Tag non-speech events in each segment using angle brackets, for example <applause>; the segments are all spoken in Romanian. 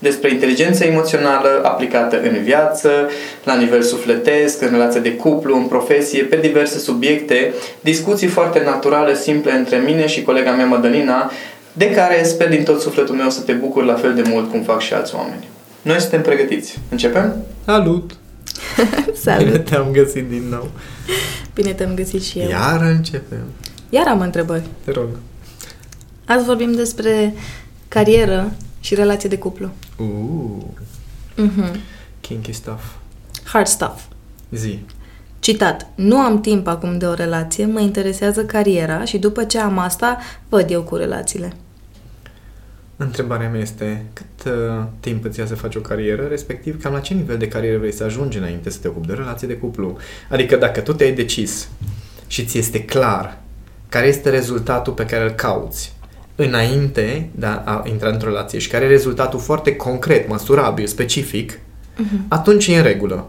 despre inteligența emoțională aplicată în viață, la nivel sufletesc, în relație de cuplu, în profesie, pe diverse subiecte, discuții foarte naturale, simple între mine și colega mea Madalina, de care sper din tot sufletul meu să te bucur la fel de mult cum fac și alți oameni. Noi suntem pregătiți. Începem? Salut! <laughs> Salut! Bine te-am găsit din nou. Bine te-am găsit și eu. Iar începem. Iar am întrebări. Te rog. Azi vorbim despre carieră și relație de cuplu. Uh, Mm-hmm. kinky stuff. Hard stuff. Zi. Citat. Nu am timp acum de o relație, mă interesează cariera și după ce am asta, văd eu cu relațiile. Întrebarea mea este cât uh, timp îți ia să faci o carieră, respectiv cam la ce nivel de carieră vrei să ajungi înainte să te ocupi de o relație de cuplu. Adică dacă tu te-ai decis și ți este clar care este rezultatul pe care îl cauți înainte de a intra într-o relație și care e rezultatul foarte concret, măsurabil, specific, Mhm. atunci e în regulă.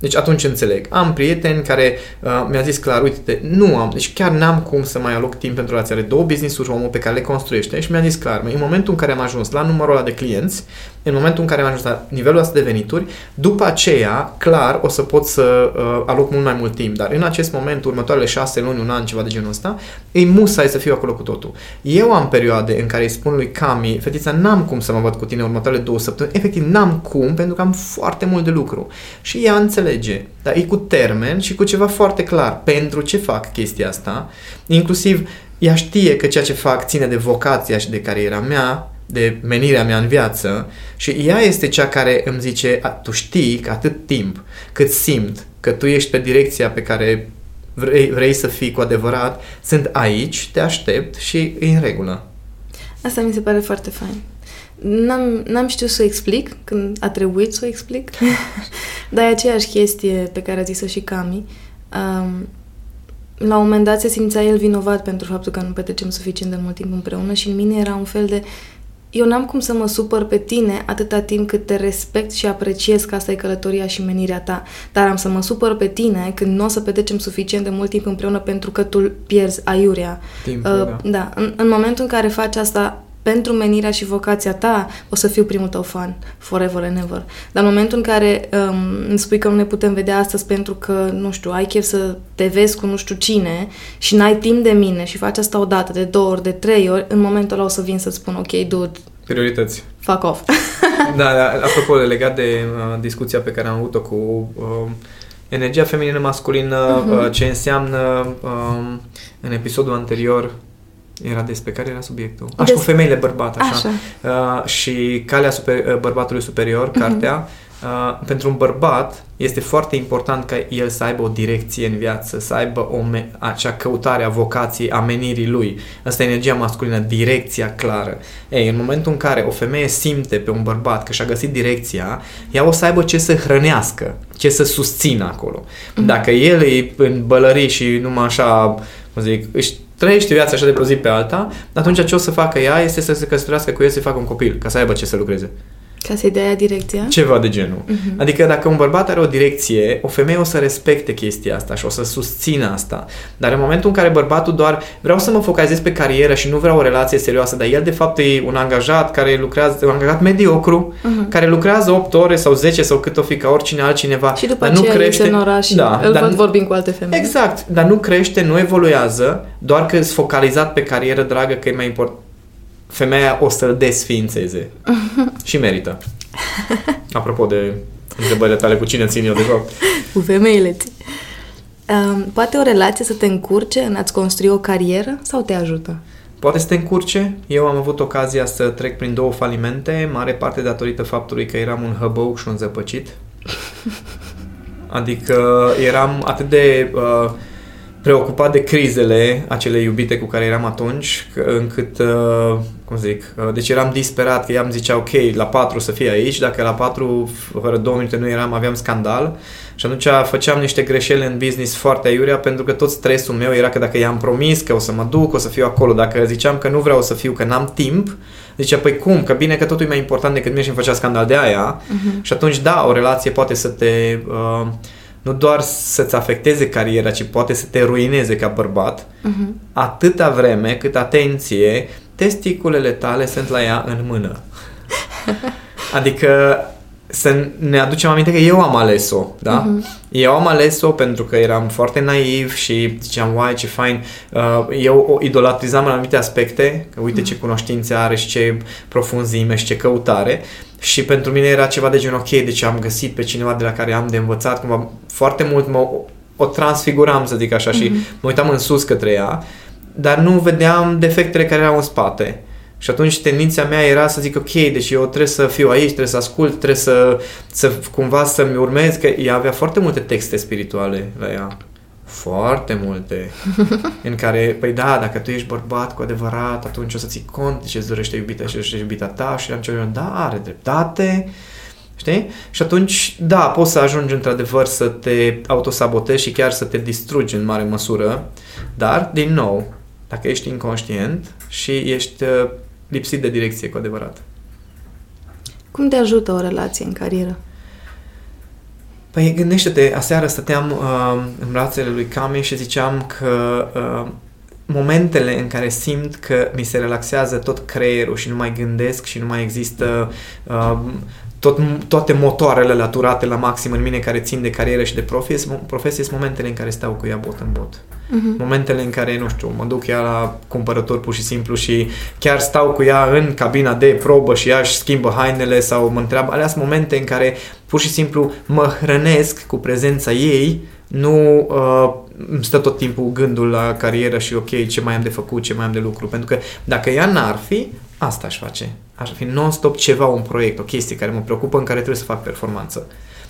Deci atunci înțeleg. Am prieteni care uh, mi-a zis clar, uite, nu am, deci chiar n-am cum să mai aloc timp pentru relația. Are două business-uri omul pe care le construiește și mi-a zis clar, mă, în momentul în care am ajuns la numărul ăla de clienți, în momentul în care am ajuns la nivelul ăsta de venituri, după aceea, clar, o să pot să uh, aloc mult mai mult timp. Dar în acest moment, următoarele șase luni, un an, ceva de genul ăsta, îi musai să fiu acolo cu totul. Eu am perioade în care îi spun lui Cami, fetița, n-am cum să mă văd cu tine următoarele două săptămâni, efectiv n-am cum, pentru că am foarte mult de lucru. Și ea înțelege, dar e cu termen și cu ceva foarte clar pentru ce fac chestia asta, inclusiv ea știe că ceea ce fac ține de vocația și de cariera mea, de menirea mea în viață și ea este cea care îmi zice, "A, tu știi că atât timp cât simt că tu ești pe direcția pe care vrei, vrei să fii cu adevărat, sunt aici, te aștept și e în regulă. Asta mi se pare foarte fain. N-am, n-am știut să o explic când a trebuit să o explic, <laughs> dar e aceeași chestie pe care a zis-o și Cami. Um, la un moment dat se simțea el vinovat pentru faptul că nu petrecem suficient de mult timp împreună și în mine era un fel de eu n-am cum să mă supăr pe tine atâta timp cât te respect și apreciez că asta e călătoria și menirea ta. Dar am să mă supăr pe tine când nu o să petrecem suficient de mult timp împreună pentru că tu pierzi aiurea. Timpul, Uh, da. da, în, în momentul în care faci asta pentru menirea și vocația ta, o să fiu primul tău fan, forever and ever. Dar în momentul în care um, îmi spui că nu ne putem vedea astăzi pentru că, nu știu, ai chef să te vezi cu nu știu cine și n-ai timp de mine și faci asta o dată, de două ori, de trei ori, în momentul ăla o să vin să-ți spun, ok, dude, Priorități. fuck off. <laughs> Da, da, apropo, legat de uh, discuția pe care am avut-o cu uh, energia feminină-masculină, Mhm. uh, ce înseamnă uh, în episodul anterior, era despre care era subiectul? Așa, Des- cu femeile bărbat, așa. Așa. Uh, și Calea super, uh, bărbatului superior, cartea, uh, pentru un bărbat este foarte important ca el să aibă o direcție în viață, să aibă o me- acea căutare a vocației, a menirii lui. Asta e energia masculină, direcția clară. Ei, în momentul în care o femeie simte pe un bărbat că și-a găsit direcția, ea o să aibă ce să hrănească, ce să susțină acolo. Dacă el e în bălării și numai așa, cum zic, își trăiește viața așa de pe o zi pe alta, atunci ce o să facă ea este să se căsătorească cu el să facă un copil, ca să aibă ce să lucreze. Ca să-i dea ea direcția. Ceva de genul. Mhm. Adică dacă un bărbat are o direcție, o femeie o să respecte chestia asta și o să susțină asta. Dar în momentul în care bărbatul doar vreau să mă focalizez pe carieră și nu vreau o relație serioasă, dar el de fapt e un angajat care lucrează, un angajat mediocru, Mhm. care lucrează 8 ore sau 10 sau cât o fi ca oricine altcineva, Și după dar nu aceea crește. iese în oraș și da, îl dar văd nu- vorbind cu alte femei. Exact, dar nu crește, nu evoluează, doar că ești focalizat pe carieră, dragă, că e mai important. Femeia o să-l desfințeze. <laughs> și merită. Apropo de întrebările tale cu cine țin eu de fapt. Cu femeile ți. Um, poate o relație să te încurce în a-ți construi o carieră sau te ajută? Poate să te încurce. Eu am avut ocazia să trec prin două falimente, mare parte datorită faptului că eram un hăbău și un zăpăcit. <laughs> Adică eram atât de uh, preocupat de crizele acele iubite cu care eram atunci, încât, uh, cum zic, uh, deci eram disperat că i-am zicea, ok, la 4 să fie aici, dacă la 4, fără 2 minute nu eram, aveam scandal și atunci făceam niște greșeli în business foarte aiurea pentru că tot stresul meu era că dacă i-am promis că o să mă duc, o să fiu acolo, dacă ziceam că nu vreau să fiu, că n-am timp, zicea, păi cum, că bine că totul e mai important decât mine și îmi făcea scandal de aia uh-huh. și atunci, da, o relație poate să te... Uh, nu doar să-ți afecteze cariera, ci poate să te ruineze ca bărbat, uh-huh. atâta vreme cât, atenție, testiculele tale sunt la ea în mână. <laughs> Adică să ne aducem aminte că eu am ales-o, da? Uh-huh. Eu am ales-o pentru că eram foarte naiv și ziceam, uai, ce fain. Uh, eu o idolatrizam în anumite aspecte, că uite uh-huh. ce cunoștințe are și ce profunzime și ce căutare. Și pentru mine era ceva de genul, ok, deci am găsit pe cineva de la care am de învățat, cumva foarte mult mă, o transfiguram, să zic așa, uh-huh. și mhm. mă uitam în sus către ea, dar nu vedeam defectele care erau în spate. Și atunci tendința mea era să zic, ok, deci eu trebuie să fiu aici, trebuie să ascult, trebuie să, să cumva să-mi urmez, că ea avea foarte multe texte spirituale la ea. Foarte multe. <laughs> în care, păi da, dacă tu ești bărbat cu adevărat, atunci o să ții cont de ce îți dorește iubita și ce iubita ta și atunci, da, are dreptate. Știi? Și atunci, da, poți să ajungi într-adevăr să te autosabotezi și chiar să te distrugi în mare măsură, dar, din nou, dacă ești inconștient și ești uh, lipsit de direcție cu adevărat. Cum te ajută o relație în carieră? Păi gândește-te, aseară stăteam uh, în brațele lui Cami și ziceam că uh, momentele în care simt că mi se relaxează tot creierul și nu mai gândesc și nu mai există uh, tot, toate motoarele laturate la maxim în mine care țin de carieră și de profesie, profesie sunt momentele în care stau cu ea bot în bot. Uh-huh. Momentele în care, nu știu, mă duc ea la cumpărător pur și simplu și chiar stau cu ea în cabina de probă și ea își schimbă hainele sau mă întreabă. Alea sunt momente în care pur și simplu mă hrănesc cu prezența ei, nu uh, îmi stă tot timpul gândul la carieră și ok, ce mai am de făcut, ce mai am de lucru. Pentru că dacă ea n-ar fi, asta aș face. Aș fi non-stop ceva, un proiect, o chestie care mă preocupă, în care trebuie să fac performanță.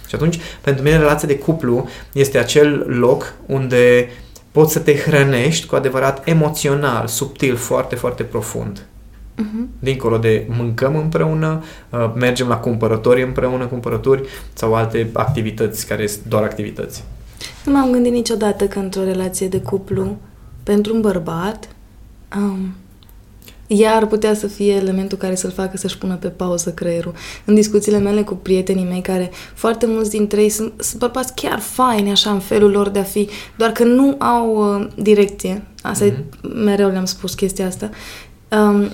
Și atunci, pentru mine, relația de cuplu este acel loc unde poți să te hrănești cu adevărat emoțional, subtil, foarte, foarte profund. Uh-huh. Dincolo de mâncăm împreună, uh, mergem la cumpărători împreună, cumpărături sau alte activități care sunt doar activități. Nu m-am gândit niciodată că într-o relație de cuplu, pentru un bărbat, um, ea ar putea să fie elementul care să-l facă să-și pună pe pauză creierul. În discuțiile mele cu prietenii mei, care foarte mulți dintre ei sunt, sunt bărbați chiar faini, așa, în felul lor de a fi, doar că nu au uh, direcție. Asta mm-hmm. mereu le-am spus chestia asta. Um,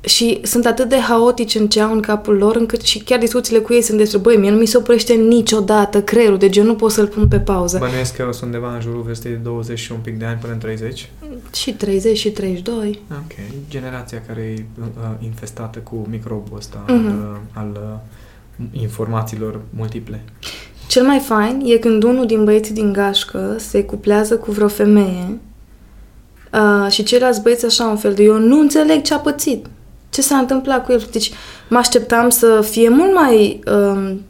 și sunt atât de haotici în ce au în capul lor, încât și chiar discuțiile cu ei sunt despre, băi, mie nu mi se oprește niciodată creierul, deci eu nu pot să-l pun pe pauză. Bănuiesc că sunt undeva în jurul vestei de 20 și un pic de ani până în 30? Și 30 și 32. Ok. Generația care e uh, infestată cu microbul ăsta mm-hmm. al, uh, al uh, informațiilor multiple. Cel mai fain e când unul din băieții din gașcă se cuplează cu vreo femeie uh, și ceilalți băieți așa un fel de eu nu înțeleg ce a pățit ce s-a întâmplat cu el. Deci mă așteptam să fie mult mai um,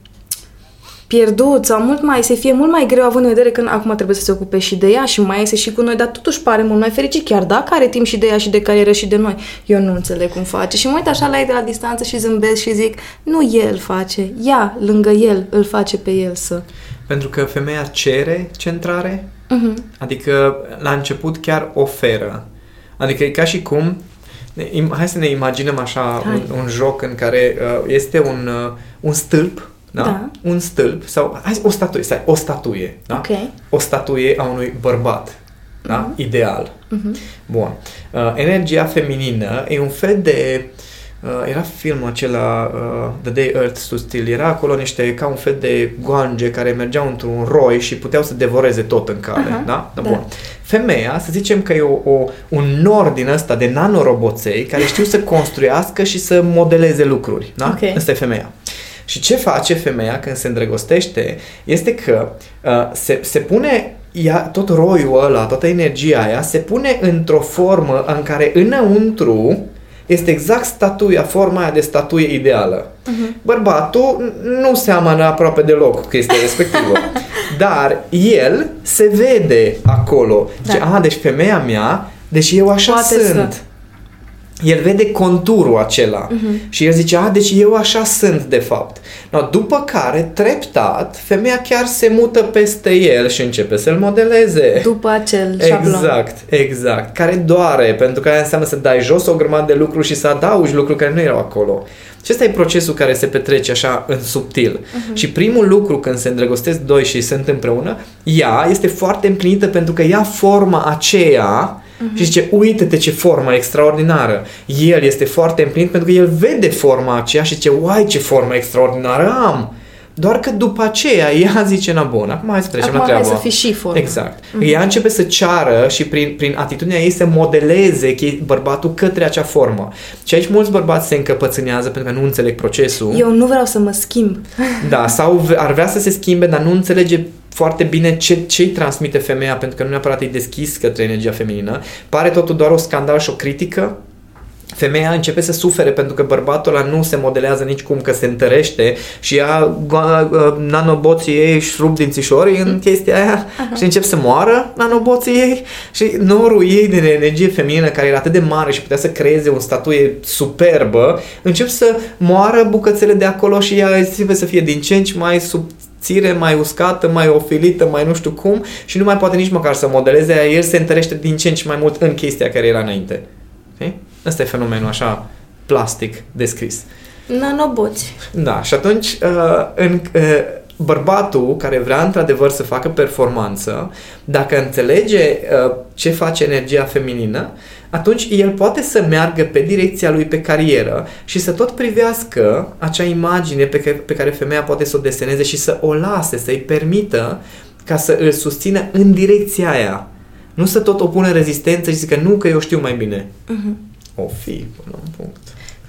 pierdut sau mult mai, să fie mult mai greu având în vedere că acum trebuie să se ocupe și de ea și mai este și cu noi, dar totuși pare mult mai fericit, chiar dacă are timp și de ea și de carieră și de noi. Eu nu înțeleg cum face și mă uit așa la ei de la distanță și zâmbesc și zic, nu el face, ea lângă el îl face pe el să... Pentru că femeia cere centrare, uh-huh. adică la început chiar oferă. Adică e ca și cum Hai să ne imaginăm așa un, un joc în care uh, este un, uh, un stâlp, da? da? Un stâlp sau hai o statuie, stai, o statuie, da? Okay. O statuie a unui bărbat, da? Uh-huh. Ideal. Uh-huh. Bun. Uh, energia feminină e un fel de uh, Uh, era filmul acela uh, The Day Earth Stood Still. Era acolo niște, ca un fel de goange care mergeau într-un roi și puteau să devoreze tot în cale. Uh-huh. Da? da? Bun. Femeia, să zicem că e o, o, un nor din ăsta de nanoroboței care știu să construiască și să modeleze lucruri. Da? Okay. Asta e femeia. Și ce face femeia când se îndrăgostește este că uh, se, se pune ea, tot roiul ăla, toată energia aia se pune într-o formă în care înăuntru este exact statuia, forma aia de statuie ideală. Uh-huh. Bărbatul nu seamănă aproape deloc cu chestia <laughs> respectivă. dar el se vede acolo. Da. Zice, a, deci femeia mea, deci eu așa Poate sunt. Să el vede conturul acela uh-huh. și el zice, a, deci eu așa sunt de fapt. No, după care, treptat, femeia chiar se mută peste el și începe să-l modeleze. După acel șablon. Exact, exact. Care doare, pentru că aia înseamnă să dai jos o grămadă de lucruri și să adaugi lucruri care nu erau acolo. Și ăsta e procesul care se petrece așa în subtil. Uh-huh. Și primul lucru când se îndrăgostesc doi și sunt împreună, ea este foarte împlinită pentru că ia forma aceea Uh-huh. Și zice, uite-te ce formă extraordinară. El este foarte împlinit pentru că el vede forma aceea și zice, uai ce formă extraordinară am. Doar că după aceea <laughs> ea zice, na bun, acum hai să trecem acum la treabă. hai să fii și formă. Exact. Uh-huh. Ea începe să ceară și prin, prin atitudinea ei să modeleze bărbatul către acea formă. Și aici mulți bărbați se încăpățânează pentru că nu înțeleg procesul. Eu nu vreau să mă schimb. Da, sau ar vrea să se schimbe, dar nu înțelege foarte bine ce, ce îi transmite femeia, pentru că nu neapărat e deschis către energia feminină. Pare totul doar o scandal și o critică, femeia începe să sufere pentru că bărbatul ăla nu se modelează nici cum că se întărește și ia nanoboții ei și rup dințișorii în chestia aia uh-huh. și încep să moară nanoboții ei și norul ei de energie feminină care era atât de mare și putea să creeze un statuie superbă, încep să moară bucățele de acolo și ea începe să fie din ce în ce mai sub țire, mai uscată, mai ofilită, mai nu știu cum și nu mai poate nici măcar să modeleze, el se întărește din ce în ce mai mult în chestia care era înainte. Okay? Asta e fenomenul așa plastic descris. Nanoboți. Da, și atunci uh, în, uh, bărbatul care vrea într-adevăr să facă performanță, dacă înțelege uh, ce face energia feminină, atunci el poate să meargă pe direcția lui pe carieră și să tot privească acea imagine pe care, pe care femeia poate să o deseneze și să o lase, să-i permită ca să îl susțină în direcția aia. Nu să tot opună rezistență și zică nu că eu știu mai bine. Uh-huh. O fi până un punct.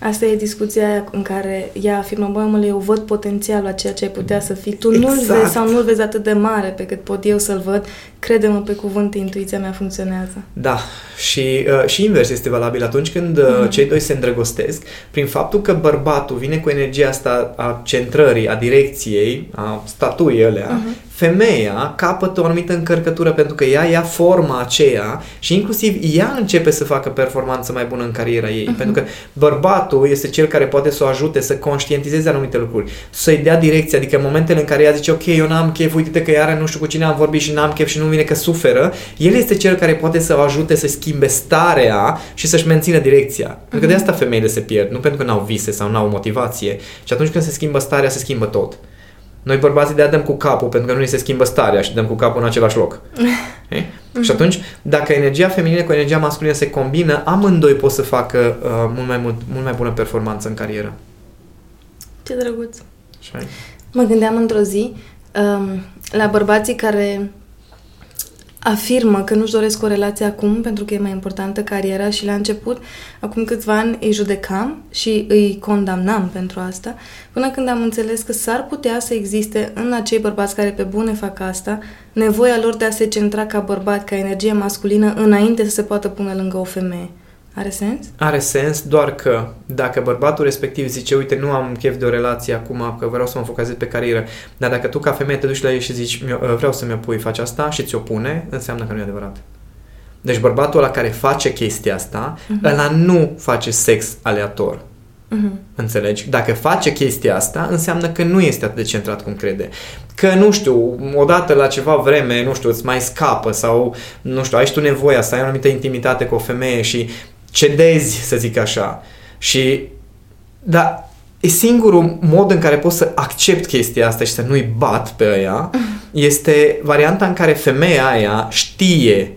Asta e discuția în care ea afirmă, bă, mă, eu văd potențialul a ceea ce ai putea să fii. Tu exact. nu-l vezi sau nu-l vezi atât de mare pe cât pot eu să-l văd. Crede-mă pe cuvânt, intuiția mea funcționează. Da, și, uh, și invers este valabil atunci când uh, mm-hmm. cei doi se îndrăgostesc, prin faptul că bărbatul vine cu energia asta a centrării, a direcției, a statuii alea, mm-hmm femeia capătă o anumită încărcătură pentru că ea ia forma aceea și inclusiv ea începe să facă performanță mai bună în cariera ei. Uh-huh. Pentru că bărbatul este cel care poate să o ajute să conștientizeze anumite lucruri, să-i dea direcție, adică în momentele în care ea zice ok, eu n-am chef, uite că iară nu știu cu cine am vorbit și n-am chef și nu vine că suferă, el este cel care poate să o ajute să schimbe starea și să-și mențină direcția. Uh-huh. Pentru că de asta femeile se pierd, nu pentru că n-au vise sau n-au motivație. Și atunci când se schimbă starea, se schimbă tot. Noi bărbații de dăm cu capul pentru că nu ne se schimbă starea și dăm cu capul în același loc. Okay? <laughs> Mm-hmm. Și atunci, dacă energia feminină cu energia masculină se combină, amândoi pot să facă uh, mult, mai mult, mult mai bună performanță în carieră. Ce drăguț! Așa Mă gândeam într-o zi um, la bărbații care afirmă că nu-și doresc o relație acum pentru că e mai importantă cariera și la început, acum câțiva ani, îi judecam și îi condamnam pentru asta, până când am înțeles că s-ar putea să existe în acei bărbați care pe bune fac asta, nevoia lor de a se centra ca bărbat, ca energie masculină, înainte să se poată pune lângă o femeie. Are sens? Are sens, doar că dacă bărbatul respectiv zice, uite, nu am chef de o relație acum, că vreau să mă focalizez pe carieră, dar dacă tu ca femeie te duci la ei și zici, vreau să-mi opui, faci asta și ți-o pune, înseamnă că nu e adevărat. Deci bărbatul ăla care face chestia asta, uh-huh. ăla nu face sex aleator. Uh-huh. Înțelegi? Dacă face chestia asta, înseamnă că nu este atât de centrat cum crede. Că, nu știu, odată la ceva vreme, nu știu, îți mai scapă sau, nu știu, ai și tu nevoia să ai o anumită intimitate cu o femeie și cedezi, să zic așa. Și, da, e singurul mod în care poți să accept chestia asta și să nu-i bat pe ea, <laughs> este varianta în care femeia aia știe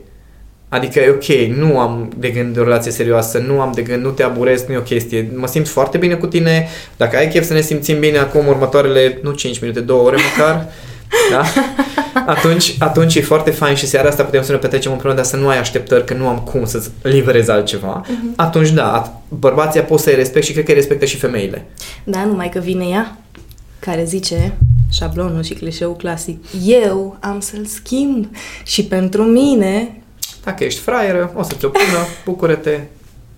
Adică e ok, nu am de gând de o relație serioasă, nu am de gând, nu te aburesc, nu e o chestie. Mă simt foarte bine cu tine, dacă ai chef să ne simțim bine acum următoarele, nu 5 minute, 2 ore măcar, <laughs> da? <laughs> Atunci, atunci e foarte fain și seara asta putem să ne petrecem împreună, dar să nu ai așteptări că nu am cum să-ți livrez altceva. Uh-huh. Atunci, da, bărbația poți să-i respect și cred că îi respectă și femeile. Da, numai că vine ea care zice șablonul și clișeul clasic. Eu am să-l schimb și pentru mine Dacă ești fraieră, o să ți-o pună, bucură-te,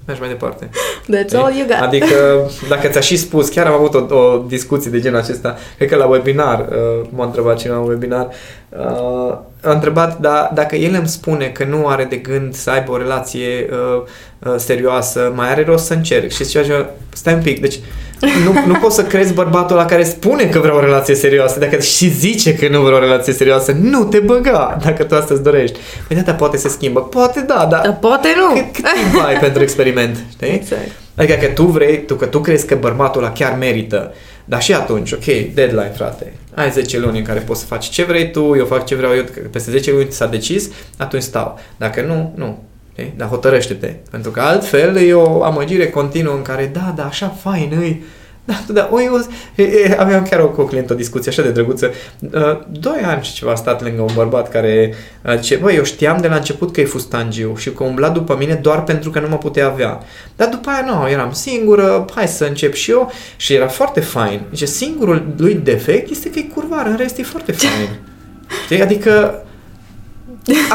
mergi mai departe. that's all you got. Adică, dacă ți-a și spus, chiar am avut o, o discuție de genul acesta, cred că la webinar, uh, m-a întrebat cineva la webinar, uh, a întrebat da, dacă el îmi spune că nu are de gând să aibă o relație uh, uh, serioasă, mai are rost să încerc. Și zicea, așa, stai un pic, deci nu, nu poți să crezi bărbatul la care spune că vrea o relație serioasă, dacă și zice că nu vrea o relație serioasă, nu te băga dacă tu asta îți dorești. Păi da, dar poate se schimbă. Poate da, dar Dar poate nu. cât, cât timp ai pentru experiment, știi? Exact. Adică că tu vrei, tu, că tu crezi că bărbatul ăla chiar merită, dar și atunci, ok, deadline, frate. Ai 10 luni în care poți să faci ce vrei tu, eu fac ce vreau eu, că peste 10 luni s-a decis, atunci stau. Dacă nu, nu. știi? Dar hotărăște-te. Pentru că altfel e o amăgire continuă în care, da, da, așa fain îi, da, da, o, eu, e, e, aveam chiar o, cu o client o discuție așa de drăguță. Uh, doi ani și ceva a stat lângă un bărbat care uh, ce, băi, eu știam de la început că e fustangiu și că umbla după mine doar pentru că nu mă putea avea. Dar după aia nu, eram singură, hai să încep și eu și era foarte fain. Deci singurul lui defect este că e curvar, în rest e foarte fain. Știi? Adică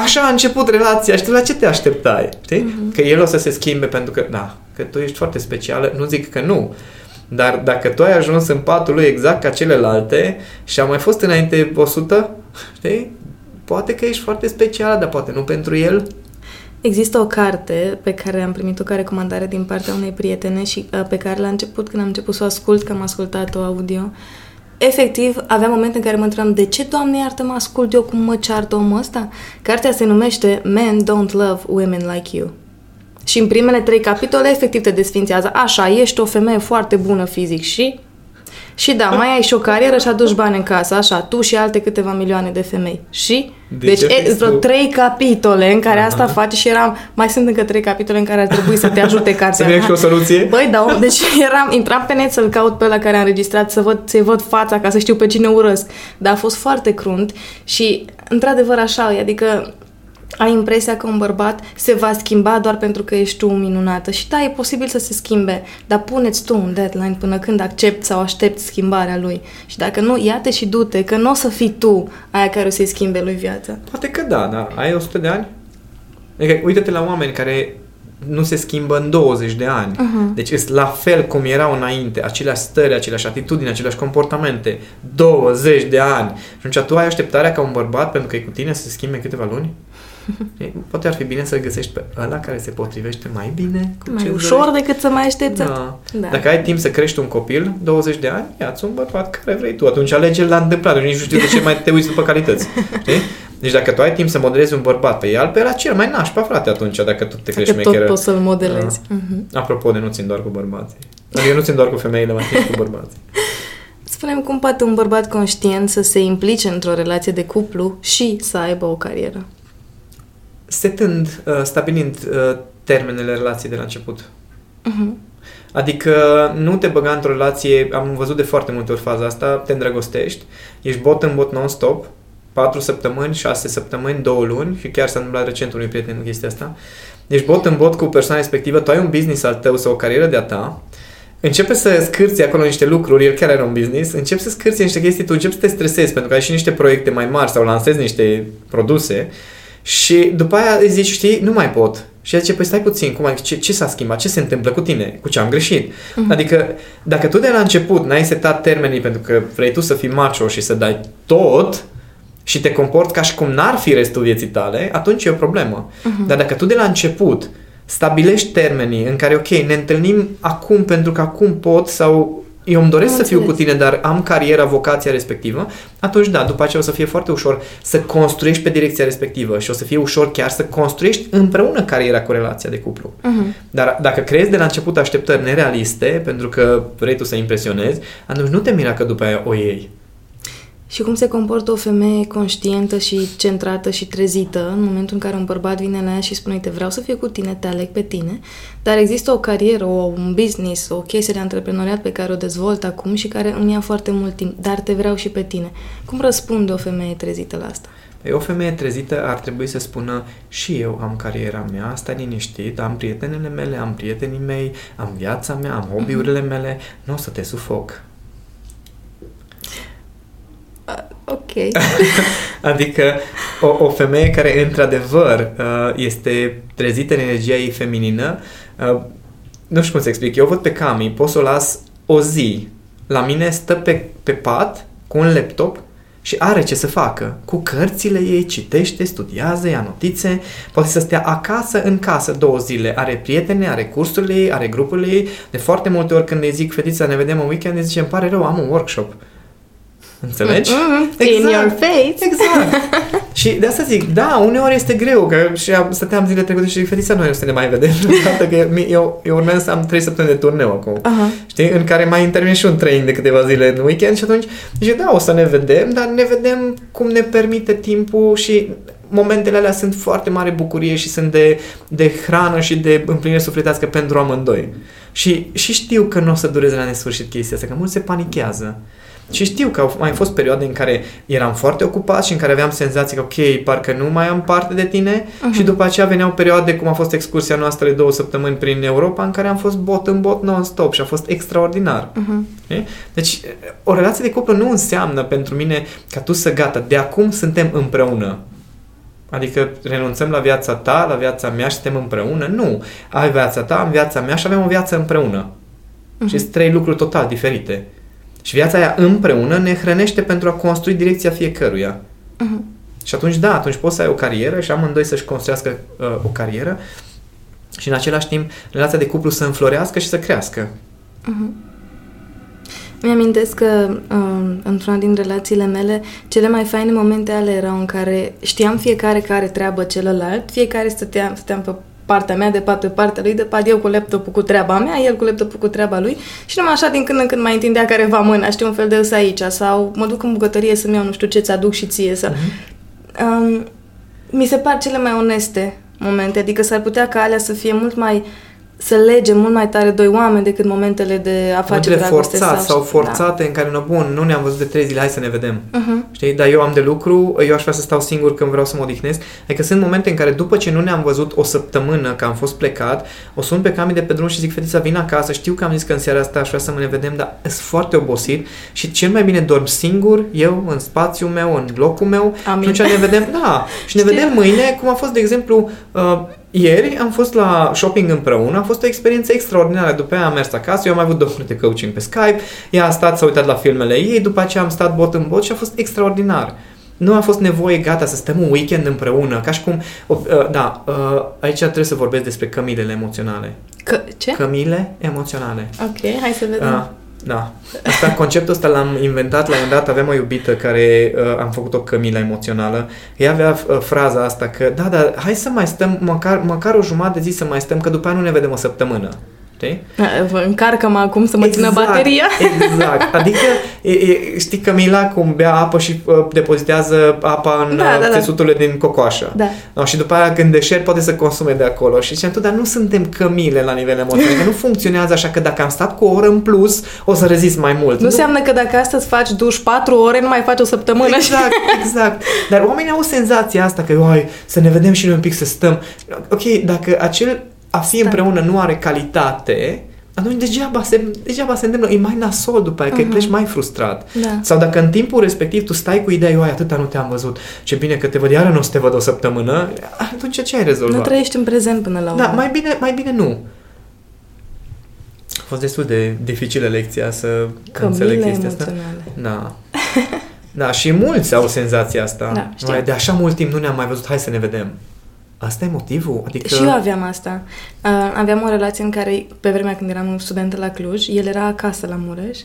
Așa a început relația și tu la ce te așteptai? Știi? Uh-huh. Că el o să se schimbe pentru că, da, că tu ești foarte specială, nu zic că nu. Dar dacă tu ai ajuns în patul lui exact ca celelalte și a mai fost înainte 100, știi? Poate că ești foarte specială, dar poate nu pentru el. Există o carte pe care am primit-o ca recomandare din partea unei prietene și uh, pe care la început, când am început să o ascult, că am ascultat-o audio, efectiv aveam momente în care mă întrebam de ce, Doamne iartă, mă ascult eu cum mă ceartă omul ăsta? Cartea se numește Men Don't Love Women Like You. Și în primele trei capitole efectiv te desfințează. Așa, ești o femeie foarte bună fizic și... Și da, mai ai și o carieră și aduci bani în casă, așa, tu și alte câteva milioane de femei. Și? De deci, ce e, fiți vreo tu? trei capitole în care Aha. asta face și eram, mai sunt încă trei capitole în care ar trebui să te ajute <laughs> cartea. Să vină și o soluție? Băi, da, <laughs> deci eram, intram pe net să-l caut pe la care a înregistrat, să văd, să-i văd fața, ca să știu pe cine urăsc. Dar a fost foarte crunt și, într-adevăr, așa e, adică ai impresia că un bărbat se va schimba doar pentru că ești tu minunată. Și da, e posibil să se schimbe, dar puneți tu un deadline până când accepti sau aștepți schimbarea lui. Și dacă nu, ia-te și du-te, că nu o să fii tu aia care o să-i schimbe lui viața. Poate că da, dar ai 100 de ani? Adică uite-te la oameni care nu se schimbă în 20 de ani. Mhm. Deci sunt la fel cum erau înainte, aceleași stări, aceleași atitudini, aceleași comportamente. 20 de ani. Și atunci tu ai așteptarea ca un bărbat, pentru că e cu tine, să se schimbe în câteva luni? Ei, Poate ar fi bine să-l găsești pe ăla care se potrivește mai bine cu Mai ce ușor decât să mai aștepți. Da. Da. Dacă ai timp să crești un copil, 20 de ani, ia-ți un bărbat care vrei tu. Atunci alege la întâmplare. Nici nu știu de ce mai te uiți după calități. Știi? Deci dacă tu ai timp să modelezi un bărbat pe el, pe el cel mai nașpa, frate, atunci, dacă tu te crești Că tot mecheră. poți să-l modelezi. Mhm. Apropo de nu țin doar cu bărbații. Adică eu nu țin doar cu femeile, mai țin și cu bărbații. Spune-mi cum poate un bărbat conștient să se implice într-o relație de cuplu și să aibă o carieră. Setând, uh, stabilind uh, termenele relației de la început. Mhm. Adică nu te băga într-o relație, am văzut de foarte multe ori faza asta, te îndrăgostești, ești bot în bot non-stop, 4 săptămâni, 6 săptămâni, 2 luni și chiar s-a întâmplat recent unui prieten în chestia asta. Ești bot în bot cu persoana respectivă, tu ai un business al tău sau o carieră de-a ta, începe să scârți acolo niște lucruri, el chiar are un business, începi să scârți niște chestii, tu începi să te stresezi pentru că ai și niște proiecte mai mari sau lansezi niște produse și după aia îi zici, știi, nu mai pot. Și el zice, păi stai puțin, cum, adică ce, ce s-a schimbat, ce se întâmplă cu tine, cu ce am greșit. Mhm. Adică dacă tu de la început n-ai setat termenii pentru că vrei tu să fii macho și să dai tot și te comporți ca și cum n-ar fi restul vieții tale, atunci e o problemă. Mhm. Dar dacă tu de la început stabilești termenii în care, ok, ne întâlnim acum pentru că acum pot sau eu îmi doresc Am să fiu cu înțeles. tine, dar am cariera, vocația respectivă, atunci da, după aceea o să fie foarte ușor să construiești pe direcția respectivă și o să fie ușor chiar să construiești împreună cariera cu relația de cuplu. Mhm. Dar dacă creezi de la început așteptări nerealiste, pentru că vrei tu să impresionezi, atunci nu te mira că după aia o iei. Și cum se comportă o femeie conștientă și centrată și trezită în momentul în care un bărbat vine la ea și spune, uite, vreau să fiu cu tine, te aleg pe tine, dar există o carieră, o, un business, o chestie de antreprenoriat pe care o dezvolt acum și care îmi ia foarte mult timp, dar te vreau și pe tine. Cum răspunde o femeie trezită la asta? Păi o femeie trezită ar trebui să spună și eu am cariera mea, stai liniștit, am prietenele mele, am prietenii mei, am viața mea, am hobby-urile mele, nu o să te sufoc. Ok. <laughs> Adică o, o femeie care într-adevăr uh, este trezită în energia ei feminină, uh, nu știu cum să explic, eu văd pe Cami, pot să o las o zi. La mine stă pe, pe pat cu un laptop și are ce să facă. Cu cărțile ei, citește, studiază, ia notițe, poate să stea acasă, în casă, două zile. Are prietene, are cursurile ei, are grupurile ei. De foarte multe ori când îi zic, fetița, ne vedem în weekend, îi zice, îmi pare rău, am un workshop. Înțelegi? Mm-hmm. Exact. In your face. Exact. <laughs> și de asta zic, da, uneori este greu, că și stăteam zile trecute și fetița noi o să ne mai vedem. <laughs> că eu, eu urmează să am trei săptămâni de turneu acum. Uh-huh. Știi? În care mai intervine și un training de câteva zile în weekend și atunci zice, da, o să ne vedem, dar ne vedem cum ne permite timpul și momentele alea sunt foarte mare bucurie și sunt de, de hrană și de împlinire sufletească pentru amândoi. Și, și știu că nu o să dureze la nesfârșit chestia asta, că mulți se panichează. Și știu că au mai fost perioade în care eram foarte ocupat și în care aveam senzații că, ok, parcă nu mai am parte de tine uh-huh. și după aceea veneau perioade, cum a fost excursia noastră de două săptămâni prin Europa, în care am fost bot în bot non-stop și a fost extraordinar. Uh-huh. Deci, o relație de cuplu nu înseamnă pentru mine ca tu să gata, de acum suntem împreună. Adică renunțăm la viața ta, la viața mea și suntem împreună? Nu. Ai viața ta, am viața mea și avem o viață împreună. Uh-huh. Și sunt trei lucruri total diferite. Și viața aia împreună ne hrănește pentru a construi direcția fiecăruia. Uh-huh. Și atunci, da, atunci poți să ai o carieră și amândoi să-și construiască uh, o carieră și în același timp relația de cuplu să înflorească și să crească. Uh-huh. Mi-amintesc că uh, într-una din relațiile mele, cele mai faine momente ale erau în care știam fiecare care treabă celălalt, fiecare stăteam, stăteam pe partea mea, de pat pe partea lui, de pat eu cu laptopul cu treaba mea, el cu laptopul cu treaba lui și numai așa din când în când mai întindea careva mâna, știi, un fel de să aici sau mă duc în bucătărie să-mi iau nu știu ce ți aduc și ție să... Uh-huh. Um, mi se par cele mai oneste momente, adică s-ar putea ca alea să fie mult mai uh, să lege mult mai tare doi oameni decât momentele de a face momentele dragoste. forțat sau, sau forțate da. în care, no, bun, nu ne-am văzut de trei zile, hai să ne vedem. Uh-huh. Știi? Dar eu am de lucru, eu aș vrea să stau singur când vreau să mă odihnesc. Adică sunt momente în care după ce nu ne-am văzut o săptămână, că am fost plecat, o sun pe Cami de pe drum și zic, fetița, vin acasă, știu că am zis că în seara asta aș vrea să ne vedem, dar sunt foarte obosit și cel mai bine dorm singur, eu, în spațiul meu, în locul meu. Amin. Și atunci ne vedem, da, și ne vedem mâine, cum a fost, de exemplu, uh, ieri am fost la shopping împreună, a fost o experiență extraordinară. După aia am mers acasă, eu am mai avut două minute coaching pe Skype, ea a stat, s-a uitat la filmele ei, după aceea am stat bot în bot și a fost extraordinar. Nu a fost nevoie, gata, să stăm un weekend împreună, ca și cum... Uh, da, uh, aici trebuie să vorbesc despre cămilele emoționale. Că, ce? Cămile emoționale. Ok, hai să vedem. Uh, da. Asta, conceptul ăsta l-am inventat la un dat. Aveam o iubită care uh, am făcut o cămilă emoțională. Ea avea uh, fraza asta că, da, dar hai să mai stăm măcar, măcar o jumătate de zi să mai stăm, că după aia nu ne vedem o săptămână știi? Vă încarcă-mă acum să mă exact, țină bateria. Exact. Adică, e, e, știi că Mila cum bea apă și uh, depozitează apa în da, uh, da, da. țesuturile din cocoașă. Da. No, și după aia când deșert poate să consume de acolo. Și ziceam tu, dar nu suntem cămile la nivel emoțional, că nu funcționează așa că dacă am stat cu o oră în plus, o să rezist mai mult. Nu, nu înseamnă că dacă astăzi faci duș 4 ore, nu mai faci o săptămână. Exact, exact. Dar oamenii au senzația asta că, oi, să ne vedem și noi un pic să stăm. Ok, dacă acel a fi Stai. împreună nu are calitate, atunci degeaba se, degeaba se întâmplă, e mai nasol după aia, uh-huh. că pleci mai frustrat. Da. Sau dacă în timpul respectiv tu stai cu ideea, eu ai atâta nu te-am văzut, ce bine că te văd, iară nu o să te văd o săptămână, atunci ce ai rezolvat? Nu trăiești în prezent până la da, urmă. Da, mai bine, mai bine nu. A fost destul de dificilă lecția să Cămile înțeleg chestia asta. Da. <laughs> da, și mulți au senzația asta. Da, de așa mult timp nu ne-am mai văzut, hai să ne vedem. Asta e motivul? Adică... Și eu aveam asta. Uh, aveam o relație în care, pe vremea când eram studentă la Cluj, el era acasă la Mureș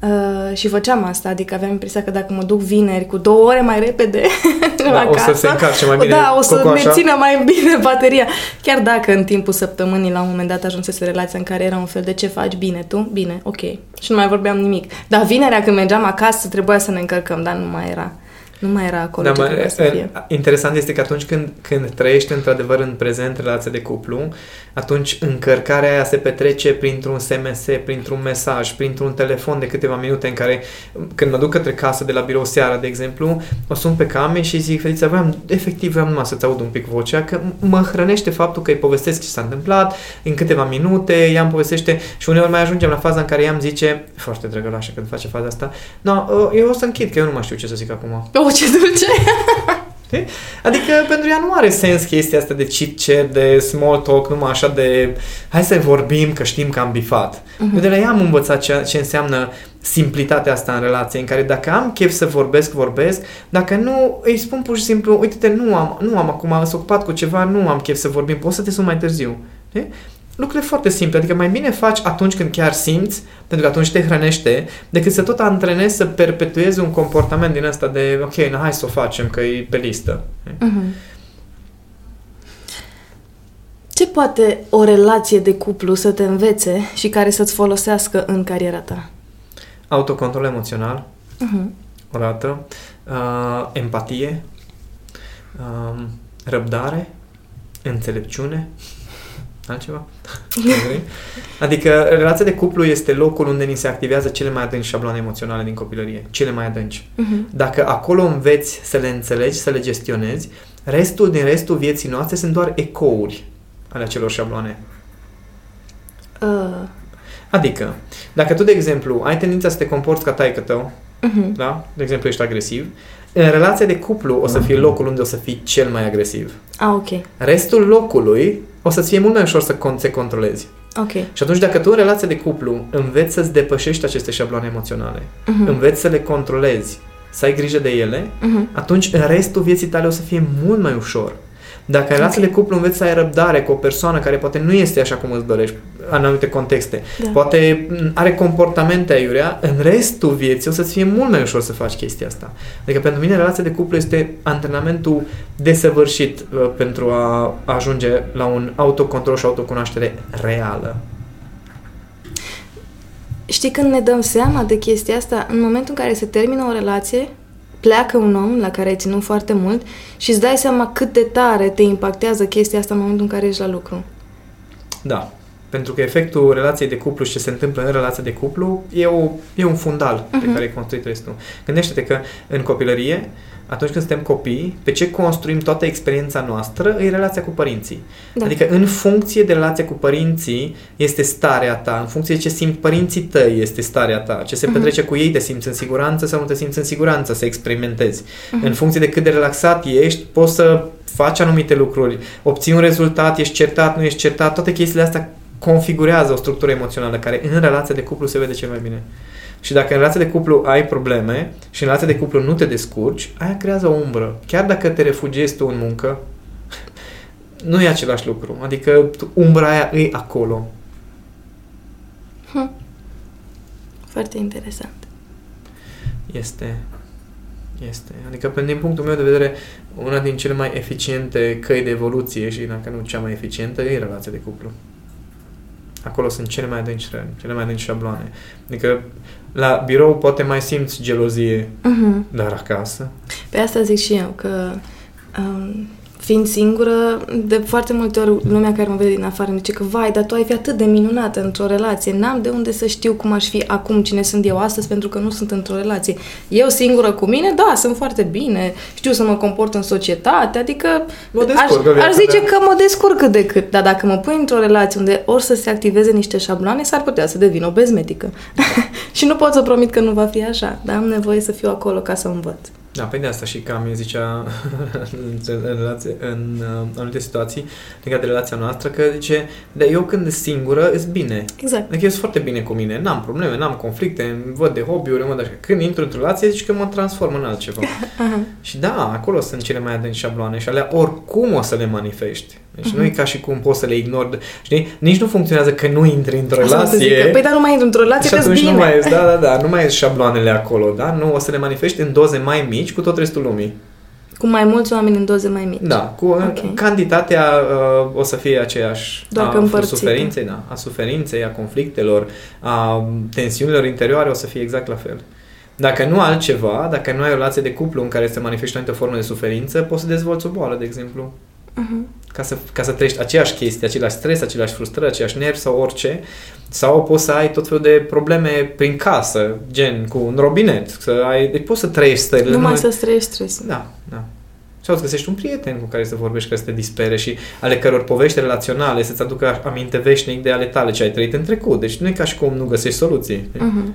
uh, și făceam asta, adică aveam impresia că dacă mă duc vineri cu două ore mai repede <laughs> da, acasă, o să se încarce mai bine Da, o să cocoașa. ne țină mai bine bateria. Chiar dacă în timpul săptămânii la un moment dat ajunsese relația în care era un fel de ce faci, bine tu, bine, ok. Și nu mai vorbeam nimic. Dar vinerea când mergeam acasă trebuia să ne încărcăm, dar nu mai era. Nu mai era acolo Da, ce mă, trebuia să în- fie. interesant este că atunci când, când trăiești într-adevăr în prezent relația de cuplu, atunci încărcarea aia se petrece printr-un SMS, printr-un mesaj, printr-un telefon de câteva minute în care, când mă duc către casă de la birou seara, de exemplu, o sun pe came și zic, Felița, vreau, efectiv vreau numai să-ți aud un pic vocea, că mă hrănește faptul că îi povestesc ce s-a întâmplat în câteva minute, ea îmi povestește și uneori mai ajungem la faza în care ea îmi zice, foarte drăgălașă când face faza asta, no, eu o să închid, că eu nu mai știu ce să zic acum. Oh, <laughs> ce dulce! Știi? Adică pentru ea nu are sens chestia asta de chit de small talk, numai așa de hai să vorbim că știm că am bifat. Uh-huh. Eu de la ea am învățat ce, ce înseamnă simplitatea asta în relație, în care dacă am chef să vorbesc, vorbesc, dacă nu, îi spun pur și simplu, uite-te, nu am, nu am acum, sunt ocupat cu ceva, nu am chef să vorbim, poți să te sun mai târziu. Știi? Lucrurile foarte simple, adică mai bine faci atunci când chiar simți, pentru că atunci te hrănește, decât să tot antrenezi să perpetuezi un comportament din ăsta de ok, na, hai să o facem, că e pe listă. Mhm. Ce poate o relație de cuplu să te învețe și care să-ți folosească în cariera ta? Autocontrol emoțional, Uh-huh. o dată, uh, empatie, uh, răbdare, înțelepciune, altceva? <laughs> Nu vrei? adică relația de cuplu este locul unde ni se activează cele mai adânci șabloane emoționale din copilărie, cele mai adânci. Uh-huh. Dacă acolo înveți să le înțelegi, să le gestionezi, restul din restul vieții noastre sunt doar ecouri ale acelor șabloane. Uh, Adică, dacă tu, de exemplu, ai tendința să te comporți ca taică tău, uh-huh. da? De exemplu, ești agresiv, în relația de cuplu o să fie locul unde o să fii cel mai agresiv. Ah, ok. Restul locului o să-ți fie mult mai ușor să con- se controlezi. Ok. Și atunci, dacă tu în relația de cuplu înveți să-ți depășești aceste șabloane emoționale, Mhm. înveți să le controlezi, să ai grijă de ele, Uh-huh. atunci în restul vieții tale o să fie mult mai ușor. Dacă în relația Ok. de cuplu înveți să ai răbdare cu o persoană care poate nu este așa cum îți dorești în anumite contexte, Da. poate m, are comportamente aiurea, în restul vieții o să-ți fie mult mai ușor să faci chestia asta. Adică pentru mine relația de cuplu este antrenamentul desăvârșit uh, pentru a ajunge la un autocontrol și autocunoaștere reală. Știi când ne dăm seama de chestia asta? În momentul în care se termină o relație, pleacă un om la care ai ținut foarte mult și îți dai seama cât de tare te impactează chestia asta în momentul în care ești la lucru. Da. Pentru că efectul relației de cuplu și ce se întâmplă în relația de cuplu e, o, e un fundal uh-huh. pe Mhm. care ai construit restul. Gândește-te că în copilărie, atunci când suntem copii, pe ce construim toată experiența noastră e relația cu părinții. Da. Adică în funcție de relația cu părinții este starea ta, în funcție de ce simt părinții tăi este starea ta, ce se Mhm. petrece cu ei, te simți în siguranță sau nu te simți în siguranță, să experimentezi. Mhm. În funcție de cât de relaxat ești, poți să faci anumite lucruri, obții un rezultat, ești certat, nu ești certat, toate chestiile astea configurează o structură emoțională care în relația de cuplu se vede cel mai bine. Și dacă în relația de cuplu ai probleme și în relația de cuplu nu te descurci, aia creează o umbră. Chiar dacă te refugiezi tu în muncă, <laughs> nu e același lucru. Adică tu- umbra aia e acolo. Foarte interesant. Este. Este. Adică, pe- din punctul meu de vedere, una din cele mai eficiente căi de evoluție și dacă nu cea mai eficientă e relația de cuplu. Acolo sunt cele mai adânci răni, cele mai adânci șabloane. Adică, la birou poate mai simți gelozie, Uh-huh. dar acasă. Pe asta zic și eu, că um, fiind singură, de foarte multe ori lumea care mă vede din afară îmi zice că vai, dar tu ai fi atât de minunată într-o relație. N-am de unde să știu cum aș fi acum cine sunt eu astăzi pentru că nu sunt într-o relație. Eu singură cu mine, da, sunt foarte bine, știu să mă comport în societate, adică Mă aș, descurcă viața, aș zice da. că mă descurc cât de cât, dar dacă mă pui într-o relație unde ori să se activeze niște șabloane, s-ar putea să devin obezmetică. <laughs> și nu pot să promit că nu va fi așa, dar am nevoie să fiu acolo ca să învăț. Da, pe de asta și cam mi zicea <laughs> în, relație, în uh, anumite situații legate de relația noastră că zice, dar eu când sunt singură, îs bine. Exact. Adică eu sunt foarte bine cu mine, n-am probleme, n-am conflicte, îmi văd de hobby-uri, mă, dar când intru într-o relație, zici că mă transform în altceva. <laughs> Aha. și da, acolo sunt cele mai adânci șabloane și alea oricum o să le manifesti. Deci Mhm. nu e ca și cum poți să le ignori, știi? Nici nu funcționează că nu intri într-o Asta o să relație. zic că, păi dar nu mai intru într-o relație, Și că atunci bine. nu mai, da, da, da, nu mai sunt șabloanele acolo, da? Nu, o să le manifesti în doze mai mici cu tot restul lumii. Cu mai mulți oameni în doze mai mici. Da, cu Ok. cantitatea uh, o să fie aceeași. Doar că a împărțită. suferinței, da, a suferinței, a conflictelor, a tensiunilor interioare o să fie exact la fel. Dacă nu altceva, dacă nu ai o relație de cuplu în care se manifestă o formă de suferință, poți să dezvolți o boală, de exemplu. Uh-huh. Ca să, ca să trăiești aceeași chestie, același stres, același frustrări, același nervi sau orice. Sau poți să ai tot felul de probleme prin casă, gen cu un robinet. Să ai, deci poți să trăiești stările. Numai nu- să trăiești stresul. Da, da. Sau să găsești un prieten cu care să vorbești, care să te dispere și ale căror povești relaționale să-ți aducă aminte veșnic de ale tale ce ai trăit în trecut. Deci nu e ca și cum nu găsești soluții. Uh-huh.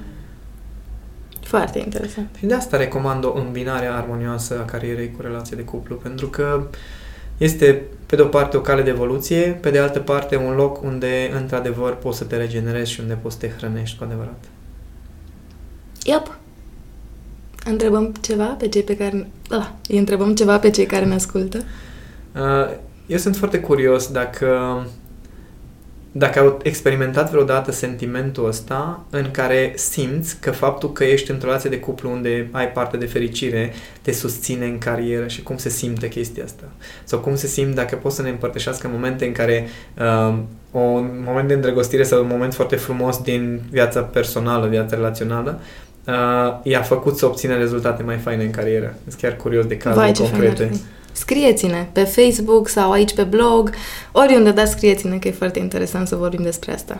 Foarte interesant. Și de asta recomand o îmbinare armonioasă a carierei cu relație de cuplu, pentru că este, pe de o parte, o cale de evoluție, pe de altă parte, un loc unde, într-adevăr, poți să te regenerezi și unde poți să te hrănești cu adevărat. Yep. Întrebăm ceva pe cei pe care... Da, îi întrebăm ceva pe cei care ne ascultă. Uh, Eu sunt foarte curios dacă dacă au experimentat vreodată sentimentul ăsta în care simți că faptul că ești într-o relație de cuplu unde ai parte de fericire te susține în carieră și cum se simte chestia asta. Sau cum se simt dacă poți să ne împărtășească momente în care uh, un moment de îndrăgostire sau un moment foarte frumos din viața personală, viața relațională, uh, i-a făcut să obțină rezultate mai faine în carieră. Sunt chiar curios de cazuri Vai, ce fain ar concrete. fi. Scrieți-ne pe Facebook sau aici pe blog, oriunde, dar scrieți-ne că e foarte interesant să vorbim despre asta.